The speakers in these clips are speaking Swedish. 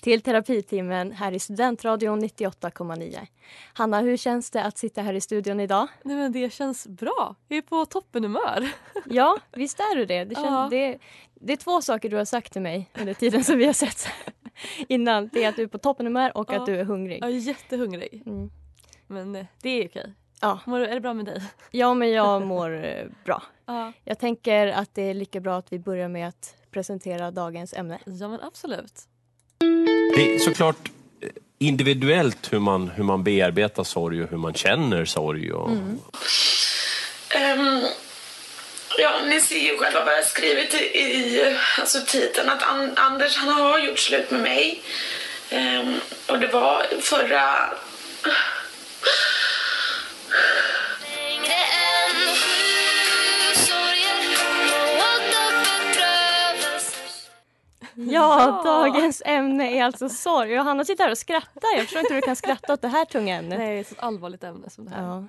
till terapitimmen här i Studentradion 98,9. Hanna, hur känns det att sitta här i studion idag? Nej men det känns bra. Jag är på toppenhumör. Ja, visst är du det. Det, känns, Ja. det, det är två saker du har sagt till mig under tiden som vi har sett innan. Det är att du är på toppenhumör och Ja. att du är hungrig. Jag är jättehungrig. Mm. Men eh, det är okej. Ja. Mår, är det bra med dig? Ja, men jag mår eh, bra. Ja. Jag tänker att det är lika bra att vi börjar med att presentera dagens ämne. Ja men absolut. Det är såklart eh, individuellt hur man, hur man bearbetar sorg och hur man känner sorg. Och, mm. Ehm, ja, ni ser ju själva vad jag skrivit i, i alltså titeln att An- Anders han har gjort slut med mig. Um, och det var förra... Ja, dagens ämne är alltså sorg. Och Hanna sitter här och skrattar. Jag förstår inte hur du kan skratta åt det här tunga ämnet. Nej, det är ett så allvarligt ämne som det här. Ja.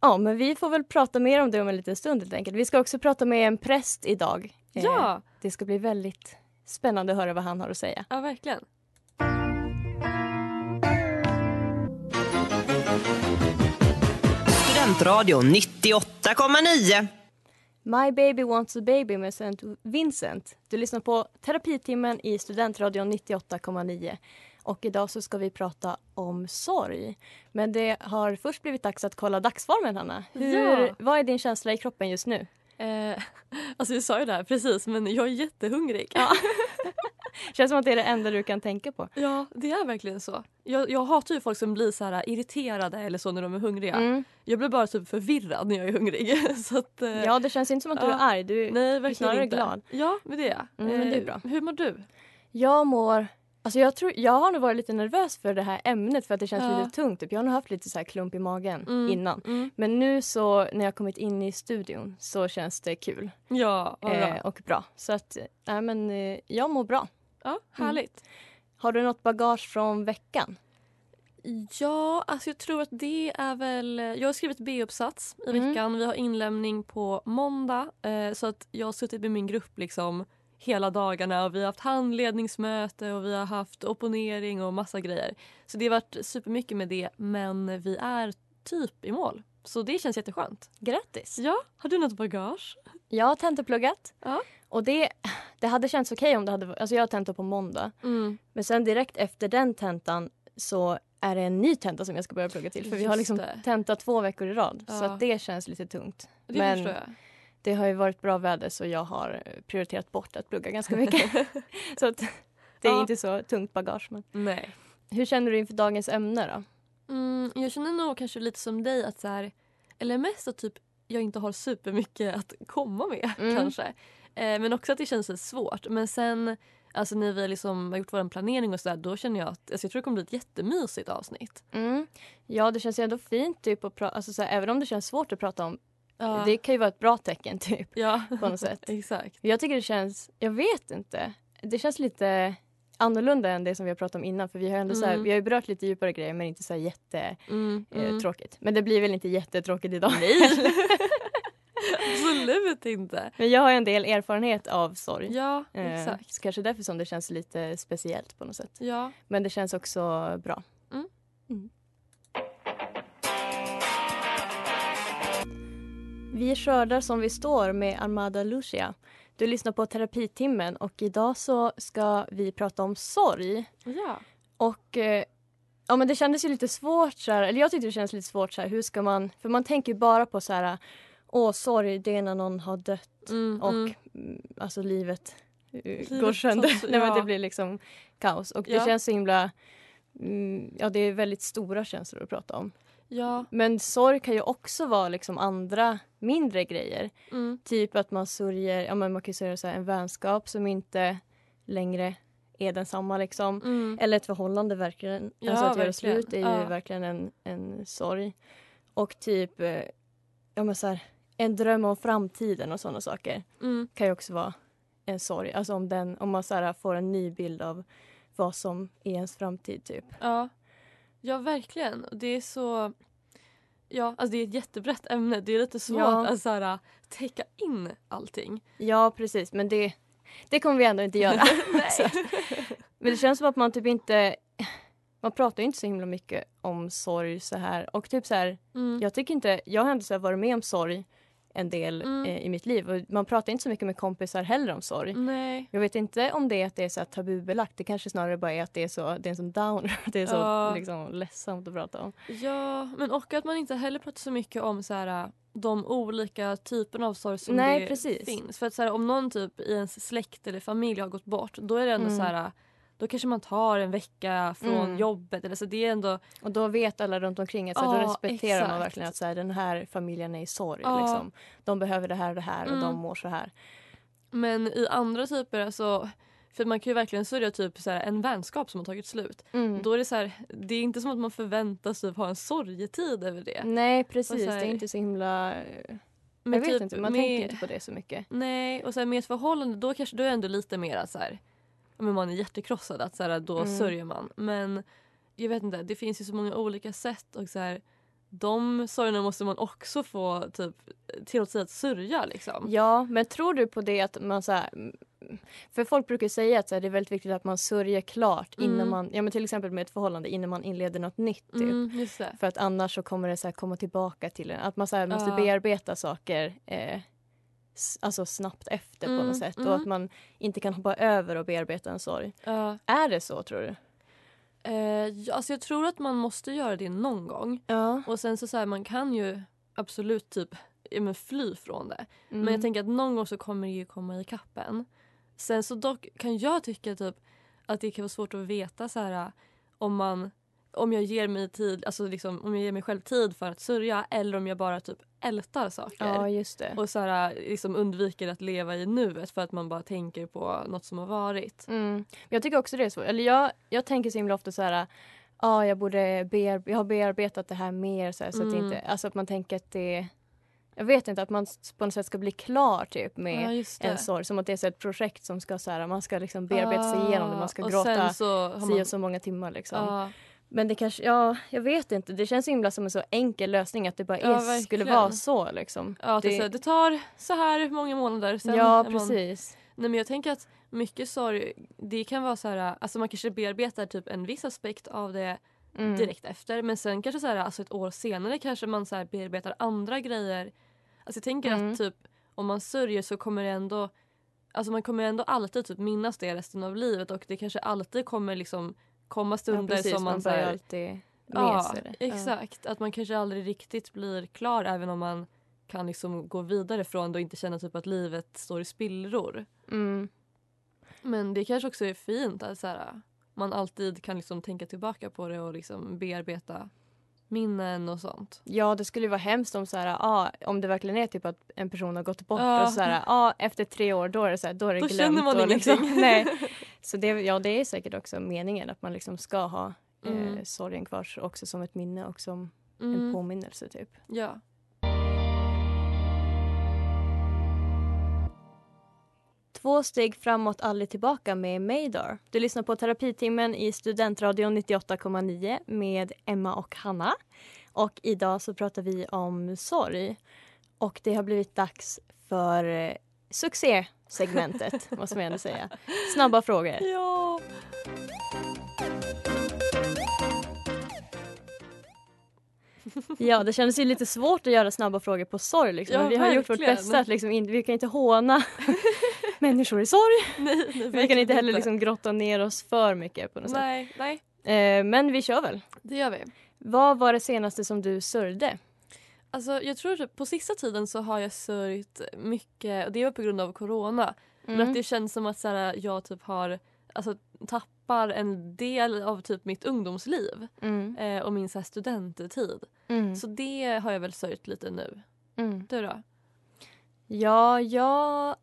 ja, men vi får väl prata mer om det om en liten stund helt enkelt. Vi ska också prata med en präst idag. Eh, Ja, Det ska bli väldigt spännande att höra vad han har att säga. ja verkligen. Studentradion 98,9. My baby wants a baby med St. Vincent. Du lyssnar på terapitimmen i Studentradion 98,9. Och idag så ska vi prata om sorg. Men det har först blivit dags att kolla dagsformen, Hanna. Hur, Ja. Vad är din känsla i kroppen just nu? Eh, alltså vi sa ju det här precis men jag är jättehungrig. Ja. Känns som att det är det enda du kan tänka på. Ja, det är verkligen så. Jag, jag hatar ju folk som blir så här irriterade eller så när de är hungriga. Mm. Jag blir bara typ förvirrad när jag är hungrig. så att, eh, Ja, det känns inte som att du Ja. är arg. Du, Nej, du är verkligen snarare inte. glad. Ja, men det är jag. Mm, men det är Eh, bra. Hur mår du? Jag mår... Alltså jag, tror, jag har nog varit lite nervös för det här ämnet för att det känns Ja. lite tungt. Typ. Jag har nog haft lite så här klump i magen Mm, innan. Mm. Men nu så när jag kommit in i studion så känns det kul Ja, bra. eh, och bra. Så att, nej men eh, jag mår bra. Ja, härligt. Har du något bagage från veckan? Ja, alltså jag tror att det är väl... Jag har skrivit B-uppsats i Mm. veckan. Vi har inlämning på måndag. Eh, så att jag har suttit med min grupp liksom hela dagarna och vi har haft handledningsmöte och vi har haft opponering och massa grejer. Så det har varit supermycket med det men vi är typ i mål. Så det känns jätteskönt. Grattis! Ja, har du något bagage? Jag har tentorpluggat. Ja. Och det, det hade känts okej om det hade... Alltså jag har tentor på måndag. Mm. Men sen direkt efter den tentan så är det en ny tenta som jag ska börja plugga till. För vi har Just liksom det. tenta två veckor i rad. Så Ja. att det känns lite tungt. Det Men-. Det har ju varit bra väder så jag har prioriterat bort att plugga ganska mycket. så att det är Ja. inte så tungt bagage. Men. Nej. Hur känner du inför dagens ämne då? Mm, jag känner nog kanske lite som dig att så här, eller mest att typ jag inte har supermycket att komma med Mm. kanske. Eh, men också att det känns lite svårt. Men sen alltså när vi liksom har gjort vår planering och sådär då känner jag att alltså jag tror det kommer bli ett jättemysigt avsnitt. Mm. Ja, det känns ju ändå fint typ att prata, alltså, så här, även om det känns svårt att prata om. Ja. Det kan ju vara ett bra tecken typ ja. på något sätt. Exakt. Jag tycker det känns, jag vet inte. Det känns lite annorlunda än det som vi har pratat om innan. För vi har ändå så här, Mm. vi har ju berört lite djupare grejer men inte så här jätte Mm, eh, mm. Men det blir väl inte jättetråkigt idag. Nej. Absolut inte. men jag har en del erfarenhet av sorg. Ja, Eh, exakt. Så kanske därför som det känns lite speciellt på något sätt. Ja. Men det känns också bra. Mm. Mm. Vi skördar som vi står med Armada Lucia. Du lyssnar på terapitimmen och idag så ska vi prata om sorg. ja. Och eh, ja, men det kändes ju lite svårt, så här, eller jag tyckte det kändes lite svårt, så här, hur ska man, för man tänker ju bara på så här, åh sorg, det är när någon har dött Mm, och mm. mm, alltså livet eh, går sönder. tas- Nej, men ja. det blir liksom kaos och det Ja. känns så himla, mm, ja det är väldigt stora känslor att prata om. Ja. Men sorg kan ju också vara liksom andra mindre grejer. Mm. Typ att man sörjer, ja men man kan sörja så en vänskap som inte längre är densamma liksom. Eller ett förhållande verkligen. Ja, alltså att göra slut är ju Ja. verkligen en, en sorg. Och typ, eh, ja men så här, en dröm om framtiden och sådana saker Mm. kan ju också vara en sorg. Alltså om, den, om man så här, får en ny bild av vad som är ens framtid typ. Ja. ja, verkligen. Det är så... Ja, alltså det är ett jättebrett ämne. Det är lite svårt Ja. att så här, täcka in allting. Ja precis men det, det kommer vi ändå inte göra. Så men det känns som att man typ inte man pratar ju inte så himla mycket om sorg så här och typ så här Mm. jag tycker inte, jag har ändå så här varit med om sorg en del Mm. eh, i mitt liv och man pratar inte så mycket med kompisar heller om sorg. Nej. Jag vet inte om det är att det är så tabubelagt, det kanske snarare bara är att det är så, det är en sån downer, det är så Ja. liksom ledsamt att prata om. Ja, men och att man inte heller pratar så mycket om så här, de olika typerna av sorg som Nej, det precis. finns. För att så här, om någon typ i ens släkt eller familj har gått bort då är det ändå Mm. så här då kanske man tar en vecka från Mm. jobbet. Eller så det är ändå, Och då vet alla runt omkring att så Ja, då respekterar man exakt. verkligen att så här, den här familjen är i sorg. Ja. Liksom. De behöver det här och det här och Mm. de mår så här. men i andra typer, alltså, för man kan ju verkligen sörja typ så här, en vänskap som har tagit slut. Mm. Då är det så här, det är inte som att man förväntas typ ha en sorgetid över det. Nej precis, här- det är inte så himla... Men jag vet typ inte, man med- tänker inte på det så mycket. Nej, och så med ett förhållande då kanske då är det ändå lite mer så men man är hjärtekrossad att så här, då Mm. sörjer man. Men jag vet inte, det finns ju så många olika sätt och så här, de sorgerna måste man också få typ tillåtelse att sörja liksom. Ja, men tror du på det att man så här, För folk brukar säga att så här, det är väldigt viktigt att man sörjer klart innan Mm. man, ja men till exempel med ett förhållande innan man inleder något nytt. Typ. Mm. För att annars så kommer det så här komma tillbaka till en. Att man så måste Ja. bearbeta saker eh, alltså snabbt efter på Mm, något sätt. mm. Och att man inte kan hoppa över och bearbeta en sorg. Ja. Är det så tror du? Ja, alltså jag tror att man måste göra det någon gång. Ja. Och sen så, så här, man kan ju absolut typ ja, men fly från det. Mm. Men jag tänker att någon gång så kommer det ju komma i kappen. Sen så dock kan jag tycka typ att det kan vara svårt att veta så här om man om jag ger mig tid, alltså liksom om jag ger mig själv tid för att sörja eller om jag bara typ ältar saker. Ja. Och så här, liksom undviker att leva i nuet för att man bara tänker på något som har varit. Mm. Jag tycker också det är svårt. Eller jag, jag tänker så himla ofta så här ja, jag borde bear, jag har bearbetat det här mer så, här, så att, Mm. inte, alltså att man tänker att det jag vet inte, att man på något sätt ska bli klar typ med Ja, en sorg. Som att det är så ett projekt som ska så här, man ska liksom bearbeta sig igenom det. Man ska Ah, och gråta så si man- och så många timmar liksom. Ja. Men det kanske, ja, jag vet inte. Det känns så himla som en så enkel lösning att det bara Ja, är, skulle vara så liksom. Ja, det, det, det tar så här många månader. Sen Ja, är man- precis. Nej, men jag tänker att mycket sorg, det kan vara så här, alltså man kanske bearbetar typ en viss aspekt av det Mm. direkt efter. Men sen kanske så här, alltså ett år senare kanske man så här bearbetar andra grejer. Alltså jag tänker Mm. att typ om man sörjer så kommer det ändå Alltså man kommer ändå alltid typ minnas det resten av livet och det kanske alltid kommer liksom komma Ja, stunder precis. som man, man här, alltid med Ja, sig det. exakt. Att man kanske aldrig riktigt blir klar även om man kan liksom gå vidare från det och inte känna typ att livet står i spillror. Ja. Mm. Men det kanske också är fint att så här, man alltid kan liksom tänka tillbaka på det och liksom bearbeta minnen och sånt. Ja, det skulle ju vara hemskt om, så här, ah, om det verkligen är typ att en person har gått bort Ja. och så här, ah, efter tre år då är det, så här, då är det Då glömt. känner man liksom, ingenting. nej. Så det, ja, det är säkert också meningen att man liksom ska ha eh, Mm. sorgen kvar också som ett minne och som en Mm. påminnelse typ. Ja. Två steg framåt, aldrig tillbaka med Maydar. Du lyssnar på terapitimmen i Studentradion 98,9 med Emma och Hanna. Och idag så pratar vi om sorg. Och det har blivit dags för eh, succésegmentet, måste man ändå säga. Snabba frågor. Ja. Ja, det kändes ju lite svårt att göra snabba frågor på sorg. Liksom. Ja, Men vi har gjort vårt verkligen. bästa. Att liksom in, vi kan inte håna människor i sorg. Nej, nej, Vi kan verkligen inte heller liksom grotta ner oss för mycket på något sätt. Nej, nej. Eh, men vi kör väl. Det gör vi. Vad var det senaste som du sörjde? Alltså, jag tror att på sista tiden så har jag sörjt mycket och det var på grund av corona. Men Mm. att det känns som att så här, jag typ har alltså, tappar en del av typ mitt ungdomsliv Mm. eh, och min så här, studenttid. Mm. Så det har jag väl sörjt lite nu. Mm. Du då? Ja, jag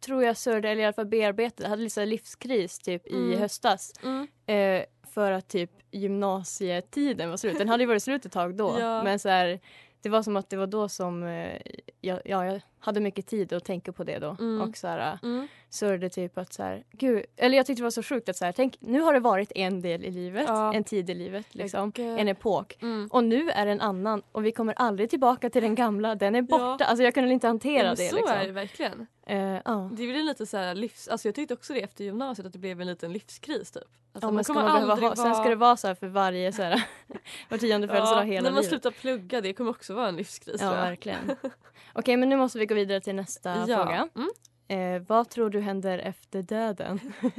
tror jag sörjde, eller i alla fall bearbetade, jag hade lite livskris typ i Mm. höstas. Mm. Eh, för att typ gymnasietiden var slut. Den hade ju varit slut ett tag då. Ja. Men så här, det var som att det var då som eh, jag, ja, jag hade mycket tid att tänka på det då. Mm. Och så här, Mm. Sörjde typ att så här, gud, eller jag tyckte det var så sjukt att så här, tänk, nu har det varit en del i livet, Ja. en tid i livet liksom, eh, en epok. Mm. Och nu är det en annan och vi kommer aldrig tillbaka till den gamla, den är borta. Ja. Alltså jag kunde inte hantera men det så liksom. är det verkligen. Eh, ja. Det blir lite så här livs... Alltså jag tyckte också det efter gymnasiet att det blev en liten livskris typ. Alltså Ja, men ska kommer man aldrig ha, Sen ska det vara så här för varje så här, var tionde födelsedag hela när man livet. slutar plugga det kommer också vara en livskris Ja, verkligen. Okej, men nu måste vi gå vidare till nästa Ja. fråga. Mm. Eh, vad tror du händer efter döden?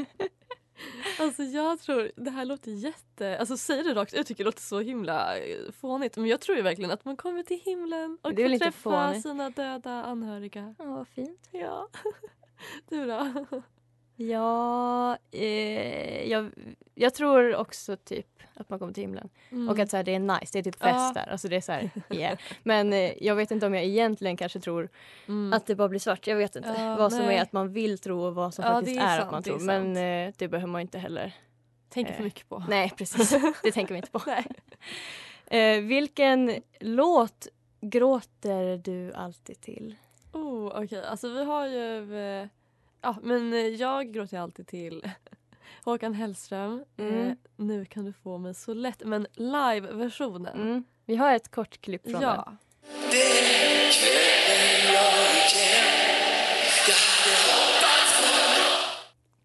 Alltså jag tror, det här låter jätte, alltså säger det rakt ut tycker det låter så himla eh, fånigt men jag tror ju verkligen att man kommer till himlen och får träffa fånigt? sina döda anhöriga. Ja, vad fint. Ja. Du då? Ja, eh, jag, jag tror också typ att man kommer till himlen. Mm. Och att så här, det är nice, det är typ fest Ja. där. Alltså det är så här, yeah. Men eh, jag vet inte om jag egentligen kanske tror Mm. att det bara blir svart. Jag vet inte Ja, vad som nej. är att man vill tro och vad som Ja, faktiskt är är, sant, att man tror. Men eh, det behöver man inte heller. För eh, mycket på. Nej, precis. Det tänker vi inte på. Eh, vilken låt gråter du alltid till? Oh, Okej, alltså vi har ju... Eh, ja, men eh, jag gråter alltid till Håkan Hellström. Mm. Eh, nu kan du få mig så lätt. Men live-versionen. Mm. Vi har ett kort klipp från den. Ja.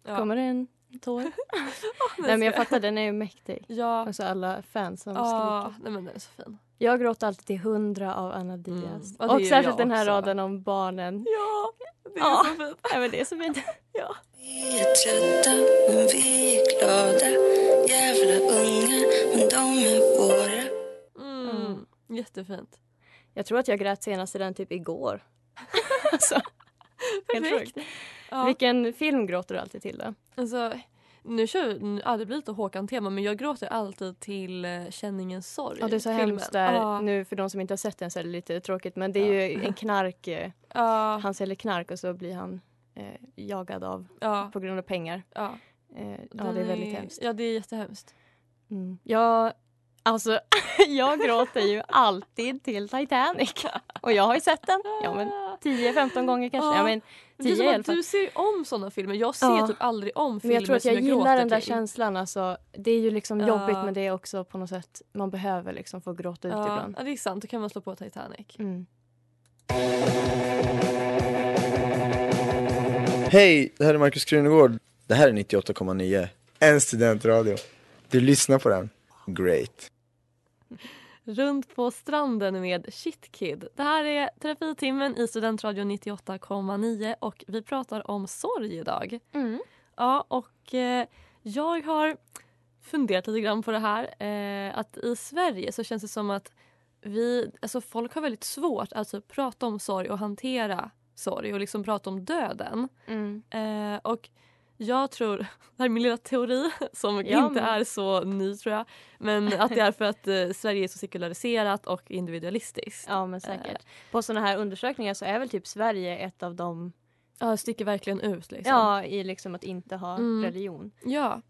Ja. Kommer det en tår? Nej men jag fattar, den är ju mäktig. Ja. Och så alla fans som Ja, skriker. nej men den är så fin. Jag gråter alltid till hundra av Anna Diaz. Mm. Ja, det Och gör särskilt den här också. raden om barnen. Ja, det är Ja. så fint. Ja, men det är så fint. Ja. Vi är trötta men vi är glada Jävla unga men de är våra Mm. Jättefint. Jag tror att jag grät senast i den typ igår. alltså, helt sjukt. Ja. Vilken film gråter du alltid till då? Alltså, nu kör vi, ja, det blir lite Håkan-tema men jag gråter alltid till uh, Känningens sorg. Ja, det är så filmen. hemskt där. Ja. Nu för de som inte har sett den så är det lite tråkigt men det är ju en knark. eh, Ja. Han säljer knark och så blir han eh, jagad av på grund av pengar. Ja. Eh, ja, det är väldigt hemskt. Ja, det är jättehemskt. Mm. Jag, alltså, jag gråter ju alltid till Titanic. Och jag har ju sett den. Ja, men 10-15 gånger kanske. Ja, Ja. men Det är 10 som att du ser om såna filmer. Jag ser Ja. typ aldrig om filmer Men jag tror att jag, jag gillar den där till. känslan. Alltså, det är ju liksom Ja. jobbigt men det är också på något sätt man behöver liksom få gråta ut Ja, ibland. ja, det är sant. Då kan man slå på Titanic. Mm. Hej, det här är Markus Krunegård. Det här är 98,9. En studentradio. Du lyssnar på den. Great. Runt på stranden med Shitkid. Det här är terapitimmen i Studentradion 98,9 och vi pratar om sorg idag. Mm. Ja, och eh, jag har funderat lite grann på det här. Eh, att i Sverige så känns det som att vi, alltså folk har väldigt svårt att alltså, prata om sorg och hantera sorg och liksom prata om döden. Mm. Eh, och jag tror, det här är min lilla teori som Ja, inte är så ny tror jag. Men att det är för att eh, Sverige är så sekulariserat och individualistiskt. Ja men säkert. På sådana här undersökningar så är väl typ Sverige ett av de Ja, sticker verkligen ut liksom. Ja, i liksom att inte ha Mm. religion. Ja.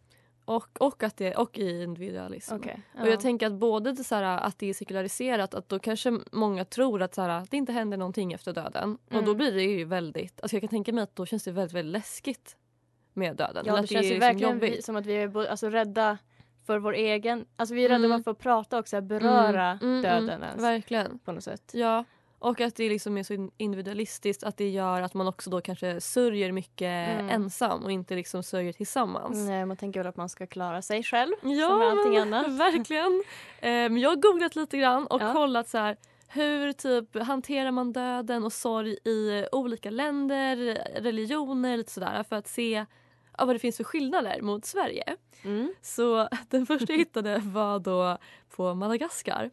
Och, och, att det, och i individualism. Okej. Och jag tänker att både det, så här, att det är sekulariserat att då kanske många tror att så här, att det inte händer någonting efter döden. Och då Mm. blir det ju väldigt, alltså jag kan tänka mig att då känns det väldigt, väldigt läskigt med döden. Ja, det att känns ju liksom verkligen jobbigt. som att vi är alltså, rädda för vår egen... Alltså vi är rädda Mm. för att prata och så här, beröra Mm, mm, döden mm, ens. Verkligen. På något sätt. Ja, och att det liksom är så in- individualistiskt att det gör att man också då kanske sörjer mycket Mm. ensam och inte liksom sörjer tillsammans. Nej, man tänker väl att man ska klara sig själv. Ja, som med allting annat. verkligen. Men jag har googlat lite grann och Ja. kollat så här hur typ hanterar man döden och sorg i olika länder, religioner lite sådär för att se ja, vad det finns för skillnader mot Sverige. Mm. Så den första jag hittade var då på Madagaskar.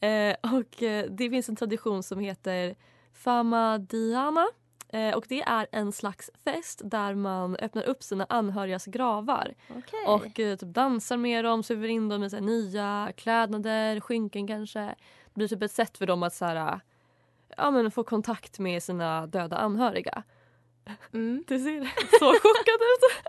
Eh, och eh, det finns en tradition som heter Famadiana. Eh, och det är en slags fest där man öppnar upp sina anhörigas gravar. Okej. Och eh, typ dansar med dem, suver in dem med så här, nya klädnader, skynken kanske. Det blir typ ett sätt för dem att så här, ja, men få kontakt med sina döda anhöriga. Mm. Du ser så chockad ut.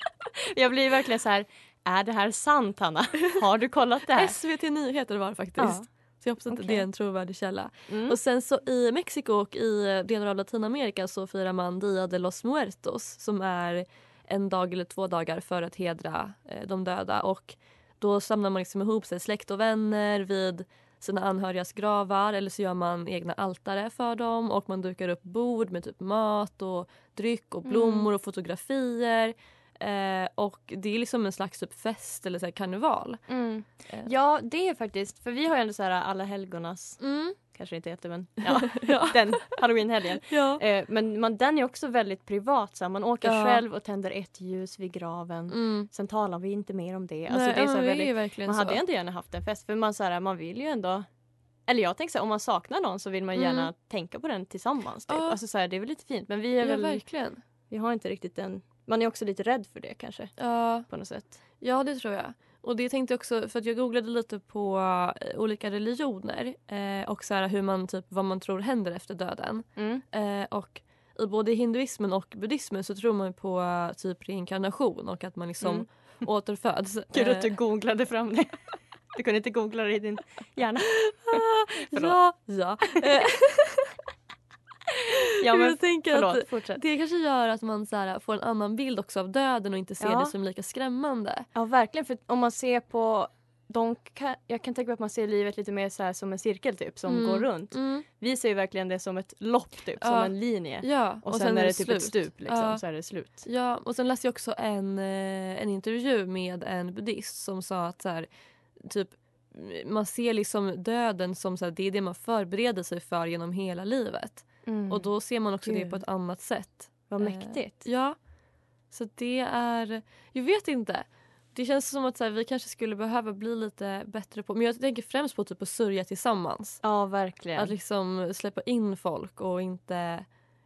Jag blir verkligen så här, är det här sant Hanna? Har du kollat det här? SVT Nyheter var det faktiskt. Ja. Så jag hoppas att det Okej. är en trovärdig källa. Mm. Och sen så i Mexiko och i delar av Latinamerika så firar man Dia de los Muertos som är en dag eller två dagar för att hedra eh, de döda. Och då samlar man liksom ihop sig, släkt och vänner vid sina anhörigas gravar eller så gör man egna altare för dem och man dukar upp bord med typ mat och dryck och blommor och fotografier. Eh, och det är liksom en slags typ fest eller så här karneval. Mm. Eh. Ja, det är faktiskt, för vi har ju ändå så här alla helgonas, Mm. Kanske inte heter men ja, Ja. den halloweenhelgen. Ja. Eh, men man, den är också väldigt privat. Så här. Man åker Ja. själv och tänder ett ljus vid graven. Mm. Sen talar vi inte mer om det. Alltså, Nej, det är så väldigt, verkligen man så. hade ändå gärna haft en fest för man, så här, man vill ju ändå eller jag tänker så här, om man saknar någon så vill man Mm. gärna tänka på den tillsammans. Typ. Alltså, så här, det är väl lite fint men vi är väl, verkligen. vi har inte riktigt den, man är också lite rädd för det kanske Ja. på något sätt. Ja, det tror jag. Och det tänkte jag också, för att jag googlade lite på eh, olika religioner eh, och så här hur man typ, vad man tror händer efter döden. Mm. Eh, och i både hinduismen och buddhismen så tror man på eh, typ reinkarnation och att man liksom Mm. återföds. Eh, att du googlade fram det. Du kunde inte googla det i din hjärna. Förlåt. ja, ja. Ja, men jag tänker förlåt, att fortsätt. det kanske gör att man så här, får en annan bild också av döden och inte ser Ja. det som lika skrämmande. Ja, verkligen. För om man ser på... De kan, jag kan tänka mig att man ser livet lite mer så som en cirkel typ som Mm. går runt. Mm. Vi ser ju verkligen det som ett lopp typ, som Ja. en linje. Ja, Och, sen, är det typ ett stup liksom, Ja. så är det slut. Ja, och sen läste jag också en, eh, en intervju med en buddhist som sa att så här, typ, man ser liksom döden som så här, det är det man förbereder sig för genom hela livet. Och då ser man också det Gud. på ett annat sätt. Vad Eh, mäktigt. Ja. Så det är... Jag vet inte. Det känns som att så här, vi kanske skulle behöva bli lite bättre på... Men jag tänker främst på typ att sörja tillsammans. Ja, verkligen. Att liksom släppa in folk och inte,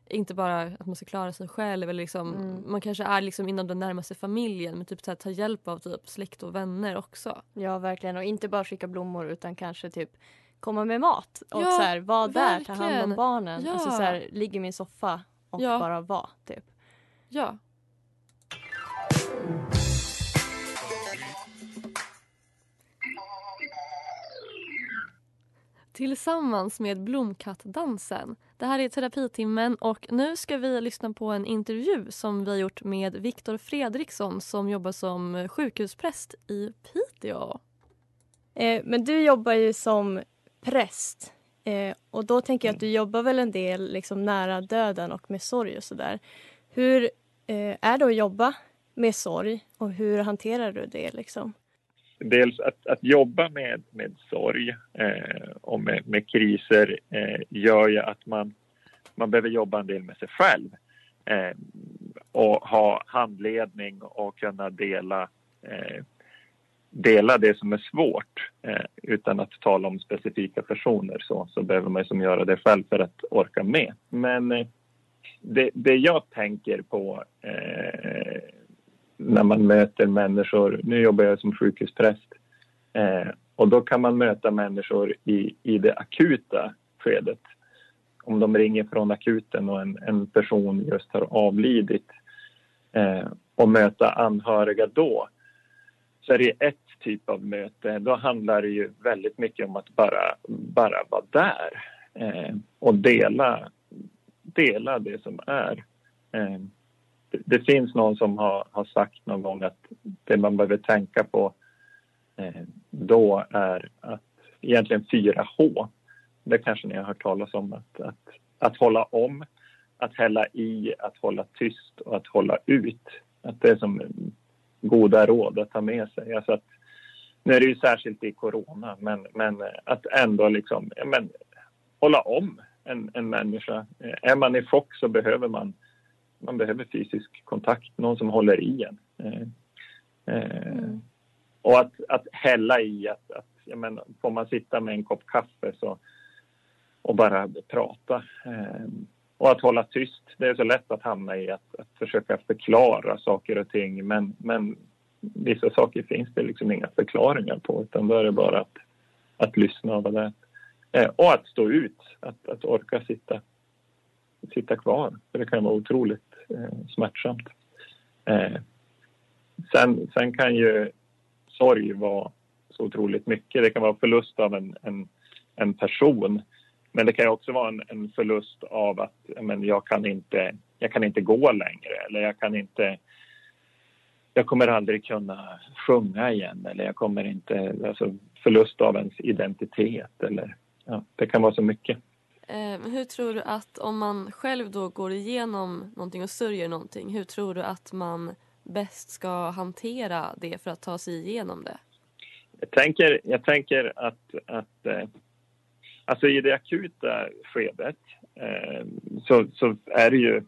inte bara att man ska klara sig själv. Eller liksom, Mm. Man kanske är liksom inom den närmaste familjen men typ så här, ta hjälp av typ släkt och vänner också. Ja, verkligen. Och inte bara skicka blommor utan kanske typ komma med mat. Och Ja, så här, vara där, ta hand om barnen. Ja. Alltså så här, ligga i min soffa och Ja. bara vara typ. Ja. Tillsammans med Blomkattdansen. Det här är terapitimmen och nu ska vi lyssna på en intervju som vi har gjort med Viktor Fredriksson som jobbar som sjukhuspräst i Piteå. Eh, men du jobbar ju som präst. Eh, och då tänker jag att du jobbar väl en del liksom, nära döden och med sorg och sådär. Hur eh, är det att jobba med sorg och hur hanterar du det liksom? dels att, att jobba med, med sorg eh, och med, med kriser eh, gör ju att man, man behöver jobba en del med sig själv eh, och ha handledning och kunna dela, eh, dela det som är svårt eh, utan att tala om specifika personer så, så behöver man som göra det själv för att orka med. Men eh, det, det jag tänker på eh, när man möter människor. Nu jobbar jag som sjukhuspräst eh, och då kan man möta människor i, i det akuta skedet. Om de ringer från akuten och en, en person just har avlidit eh, och möta anhöriga då så är det ett typ av möte. Då handlar det ju väldigt mycket om att bara, bara vara där eh, och dela, dela det som är. Eh, det- det finns någon som har, har sagt någon gång att det man behöver tänka på eh, då är att egentligen 4H. Det kanske ni har hört talas om. Att, att, att hålla om, att hälla i, att hålla tyst och att hålla ut. Att det är som goda råd att ta med sig. Alltså att, nu är det ju särskilt i corona, men, men att ändå liksom, men, hålla om en, en människa. Eh, är man i chock så behöver man man behöver fysisk kontakt, någon som håller i en. Eh, eh, Och att, att hälla i att, att jag menar, får man sitta med en kopp kaffe så, och bara prata. Eh, och att hålla tyst. Det är så lätt att hamna i att, att försöka förklara saker och ting men, men vissa saker finns det liksom inga förklaringar på utan då är det bara att, att lyssna och det eh, och att stå ut, att, att orka sitta, sitta kvar. För det kan vara otroligt eh, smärtsamt. Eh, sen, sen kan ju sorg vara så otroligt mycket. Det kan vara förlust av en, en, en person. Men det kan också vara en, en förlust av att men jag, kan inte, jag kan inte gå längre eller jag kan inte jag kommer aldrig kunna sjunga igen eller jag kommer inte, alltså förlust av ens identitet eller ja, det kan vara så mycket. Eh, hur tror du att om man själv då går igenom någonting och sörjer någonting, hur tror du att man bäst ska hantera det för att ta sig igenom det? Jag tänker, jag tänker att, att eh, alltså i det akuta skedet eh, så, så är det ju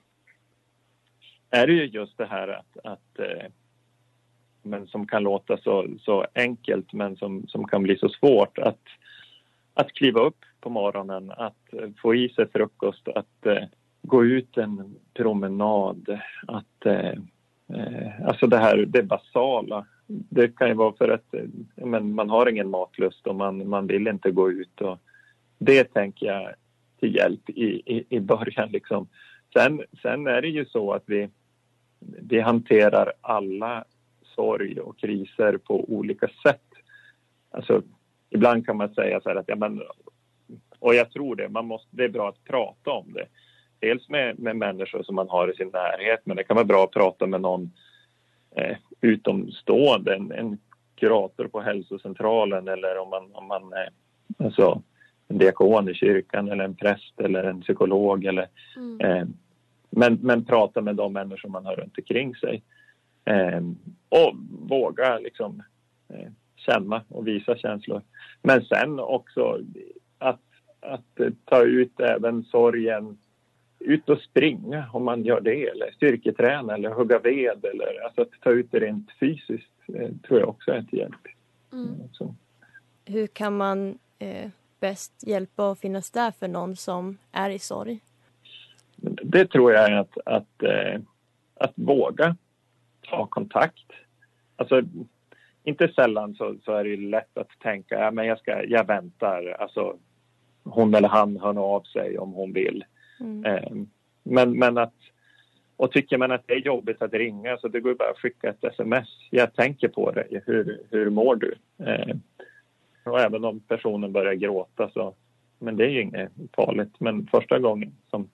är det ju just det här att, att eh, men som kan låta så, så enkelt men som, som kan bli så svårt att, att kliva upp på morgonen, att få i sig frukost, att eh, gå ut en promenad, att eh, eh alltså det här det basala. Det kan ju vara för att eh, men man har ingen matlust och man, man vill inte gå ut. Och det tänker jag till hjälp i, i, i början. Liksom. Sen, sen är det ju så att vi, vi hanterar alla sorg och kriser på olika sätt. Alltså, ibland kan man säga så här att, ja, men, och jag tror det, man måste, det är bra att prata om det. Dels med, med människor som man har i sin närhet, men det kan vara bra att prata med någon eh, utomstående, en, en kurator på hälsocentralen eller om man, om man eh, alltså, en diakon i kyrkan eller en präst eller en psykolog. Eller, Mm. eh, men, men prata med de människor man har runt omkring sig. Eh, och våga liksom eh, känna och visa känslor. Men sen också att, att ta ut även sorgen ut och springa om man gör det eller styrketräna eller hugga ved eller alltså att ta ut det rent fysiskt eh, tror jag också är till hjälp. Mm. Så. Hur kan man eh, bäst hjälpa och finnas där för någon som är i sorg? Det tror jag är att, att, eh, att våga ta kontakt. Alltså, inte sällan så, så är det lätt att tänka ja, men jag, ska, jag väntar. Alltså, hon eller han hör nog av sig om hon vill. Mm. Eh, men, men att, och tycker man att det är jobbigt att ringa så det går bara att skicka ett sms. Jag tänker på dig, hur, hur mår du? Och även om personen börjar gråta så, men det är ju inget farligt. Men första gången som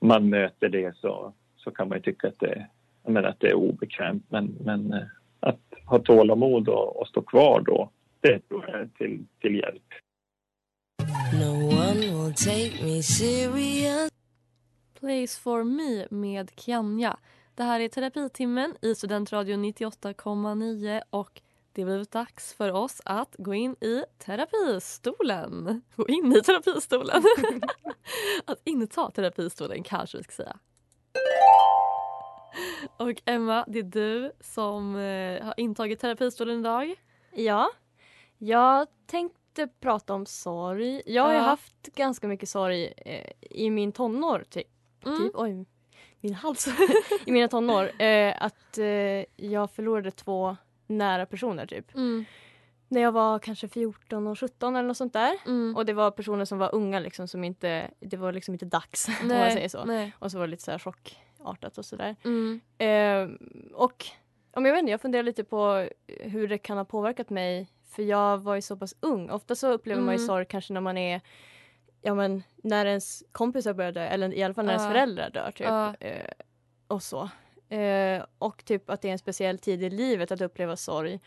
man möter det så, så kan man ju tycka att det, menar, att det är obekvämt. Men, men eh, att ha tålamod och, och stå kvar då, det tror jag är till, till hjälp. No one will take me serious. Place for me med Kianja. Det här är terapitimmen i Studentradion 98,9 och det blivit dags för oss att gå in i terapistolen. Gå in i terapistolen. att inta terapistolen kanske vi ska säga. Och Emma, det är du som eh, har intagit terapistolen idag. Ja, jag tänkte prata om sorg. Jag har Ja. haft ganska mycket sorg eh, i min tonår. Ty- Mm. typ. Oj, min hals. I mina tonår. Eh, att jag förlorade två nära personer typ. Mm. När jag var kanske 14 och 17 eller något sånt där. Mm. Och det var personer som var unga liksom som inte, det var liksom inte dags om man Nej, säger så. nej. Och så var det lite så här chockartat och sådär. Mm. Eh, och om jag vet inte, jag funderar lite på hur det kan ha påverkat mig. För jag var ju så pass ung. Ofta så upplever man ju Mm. sorg kanske när man är Ja men när ens kompisar börjar dö eller i alla fall när ens Ja. föräldrar dör typ. Ja. Eh, och så. Eh, och typ att det är en speciell tid i livet att uppleva sorg.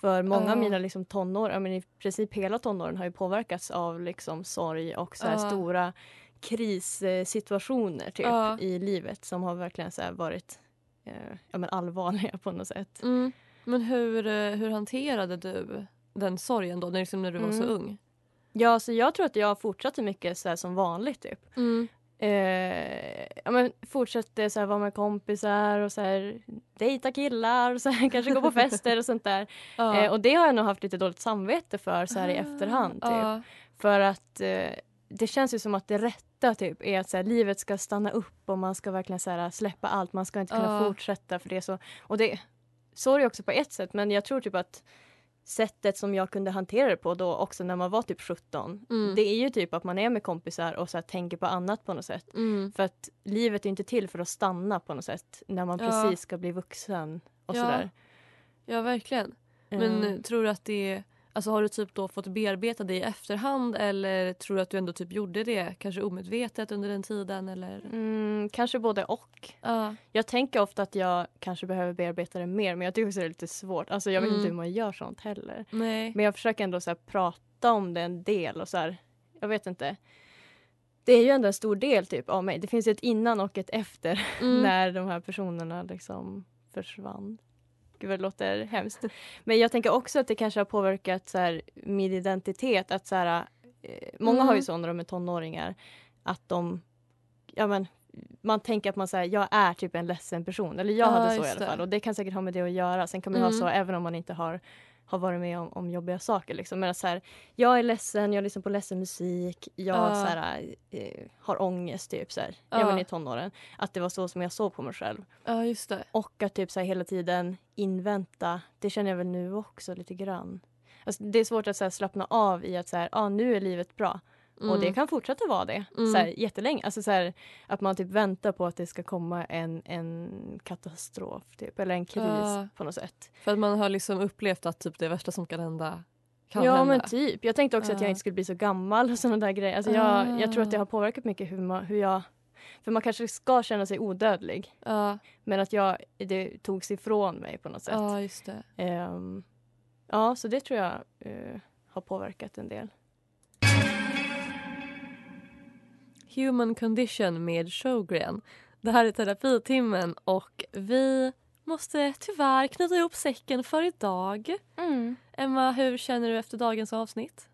För många av mina liksom tonår, ja, men i princip hela tonåren har ju påverkats av liksom sorg och så här Ja. stora krissituationer typ Ja. i livet som har verkligen så varit eh, ja, men allvarliga på något sätt. Mm. Men hur, eh, hur hanterade du den sorgen då, när, liksom när du var så Mm. ung? Ja, så jag tror att jag fortsatte mycket så här som vanligt typ. Mm. Eh, ja, men fortsätter så här, vara med kompisar och så här, dejta killar och så här, kanske gå på fester och sånt där. Ja. Eh, och det har jag nog haft lite dåligt samvete för så här i efterhand. Typ. Ja. För att eh, det känns ju som att det rätta typ är att så här, livet ska stanna upp och man ska verkligen så här, släppa allt. Man ska inte kunna Ja. fortsätta för det så. Och det sorg också på ett sätt men jag tror typ att sättet som jag kunde hantera det på då också när man var typ 17. Mm. Det är ju typ att man är med kompisar och så tänker på annat på något sätt. Mm. För att livet är inte till för att stanna på något sätt när man Ja. precis ska bli vuxen och Ja. sådär. Ja, verkligen. Men eh, tror du att det Alltså har du typ då fått bearbeta det i efterhand eller tror du att du ändå typ gjorde det kanske omedvetet under den tiden eller? Mm, kanske både och. Ja. Jag tänker ofta att jag kanske behöver bearbeta det mer men jag tycker också det är lite svårt. Alltså jag vet Mm. inte hur man gör sånt heller. Nej. Men jag försöker ändå så prata om det en del och så här, jag vet inte. Det är ju ändå en stor del typ av mig. Det finns ett innan och ett efter Mm. när de här personerna liksom försvann. Gud vad det låter hemskt. Men jag tänker också att det kanske har påverkat så här, min identitet. Att så här, eh, många har ju Mm. så när de är tonåringar att de ja, men, man tänker att man säger jag är typ en ledsen person. Eller jag Ja, hade så i alla fall. det. Och det kan säkert ha med det att göra. Sen kan man Mm. ha så även om man inte har, har varit med om, om jobbiga saker. Liksom. Men så här, jag är ledsen, jag lyssnar på ledsen musik, jag Ja. så här, eh, har ångest typ så här. Ja. Jag var i tonåren. Att det var så som jag såg på mig själv. Ja, just det. Och att typ så här, hela tiden invänta, det känner jag väl nu också lite grann. Alltså, det är svårt att så här, slappna av i att så här, ah, nu är livet bra. Och Mm. det kan fortsätta vara det Mm. så här, jättelänge. Alltså, så här, att man typ väntar på att det ska komma en, en katastrof typ, eller en kris Ja. på något sätt. För att man har liksom upplevt att typ det värsta som kan hända kan ja hända. men typ. Jag tänkte också att jag Ja. inte skulle bli så gammal och sådana där grejer. Alltså, jag, jag tror att det har påverkat mycket hur, man, hur jag för man kanske ska känna sig odödlig. Men att jag, det togs ifrån mig på något sätt. Ja, just det. Ehm, ja, så det tror jag eh, har påverkat en del. Human Condition med Showgren. Det här är terapitimmen och vi måste tyvärr knyta ihop säcken för idag. Emma, hur känner du efter dagens avsnitt?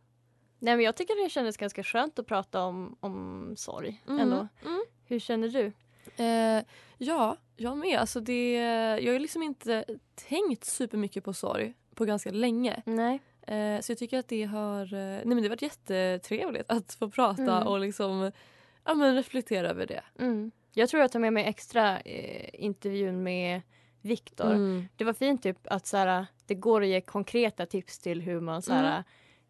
Nej, men jag tycker det kändes ganska skönt att prata om, om sorg Mm, ändå. mm. Hur känner du? Eh, ja, jag med. Alltså det, jag har liksom inte tänkt supermycket på sorg på ganska länge. Nej. Eh, så jag tycker att det har, eh, nej men det har varit jättetrevligt att få prata Mm. och liksom ja, men reflektera över det. Mm. Jag tror jag tar med mig extra eh, intervjun med Viktor. Mm. Det var fint typ att så här, det går att ge konkreta tips till hur man så här,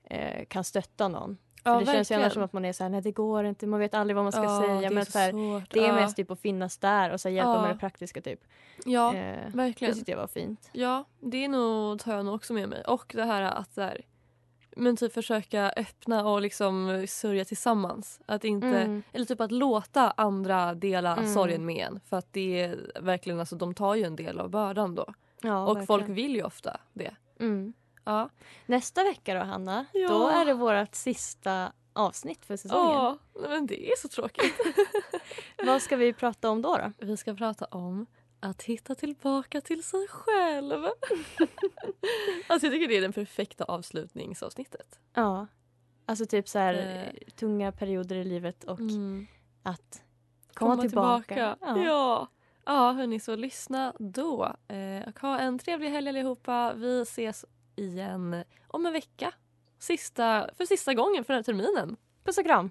eh, kan stötta någon. Ja, det känns ju annars verkligen. som att man är så här, nej det går inte, man vet aldrig vad man ska Ja, säga. det men så så här, svårt. det är Ja. mest typ att finnas där och så hjälpa med det praktiska typ. Ja, Eh, verkligen. Det tyckte jag var fint. Ja, det är nog, tar jag nog också med mig. Och det här att så här, men typ försöka öppna och liksom sörja tillsammans. Att inte, Mm. Eller typ att låta andra dela Mm. sorgen med en. För att det är verkligen, alltså, de tar ju en del av bördan då. Ja, och folk verkligen. vill ju ofta det. Mm. Ja. Nästa vecka då Hanna, Ja. då är det vårt sista avsnitt för säsongen. Åh, men det är så tråkigt. Vad ska vi prata om då? då? Vi ska prata om att hitta tillbaka till sig själv. alltså jag tycker det är den perfekta avslutningsavsnittet. Ja. Alltså typ så här Eh. tunga perioder i livet och Mm. att komma, tillbaka. Ja. ja. Ja, hörni, så lyssna då. Eh, och ha en trevlig helg allihopa. Vi ses igen om en vecka. Sista, för sista gången för den här terminen. Puss och kram.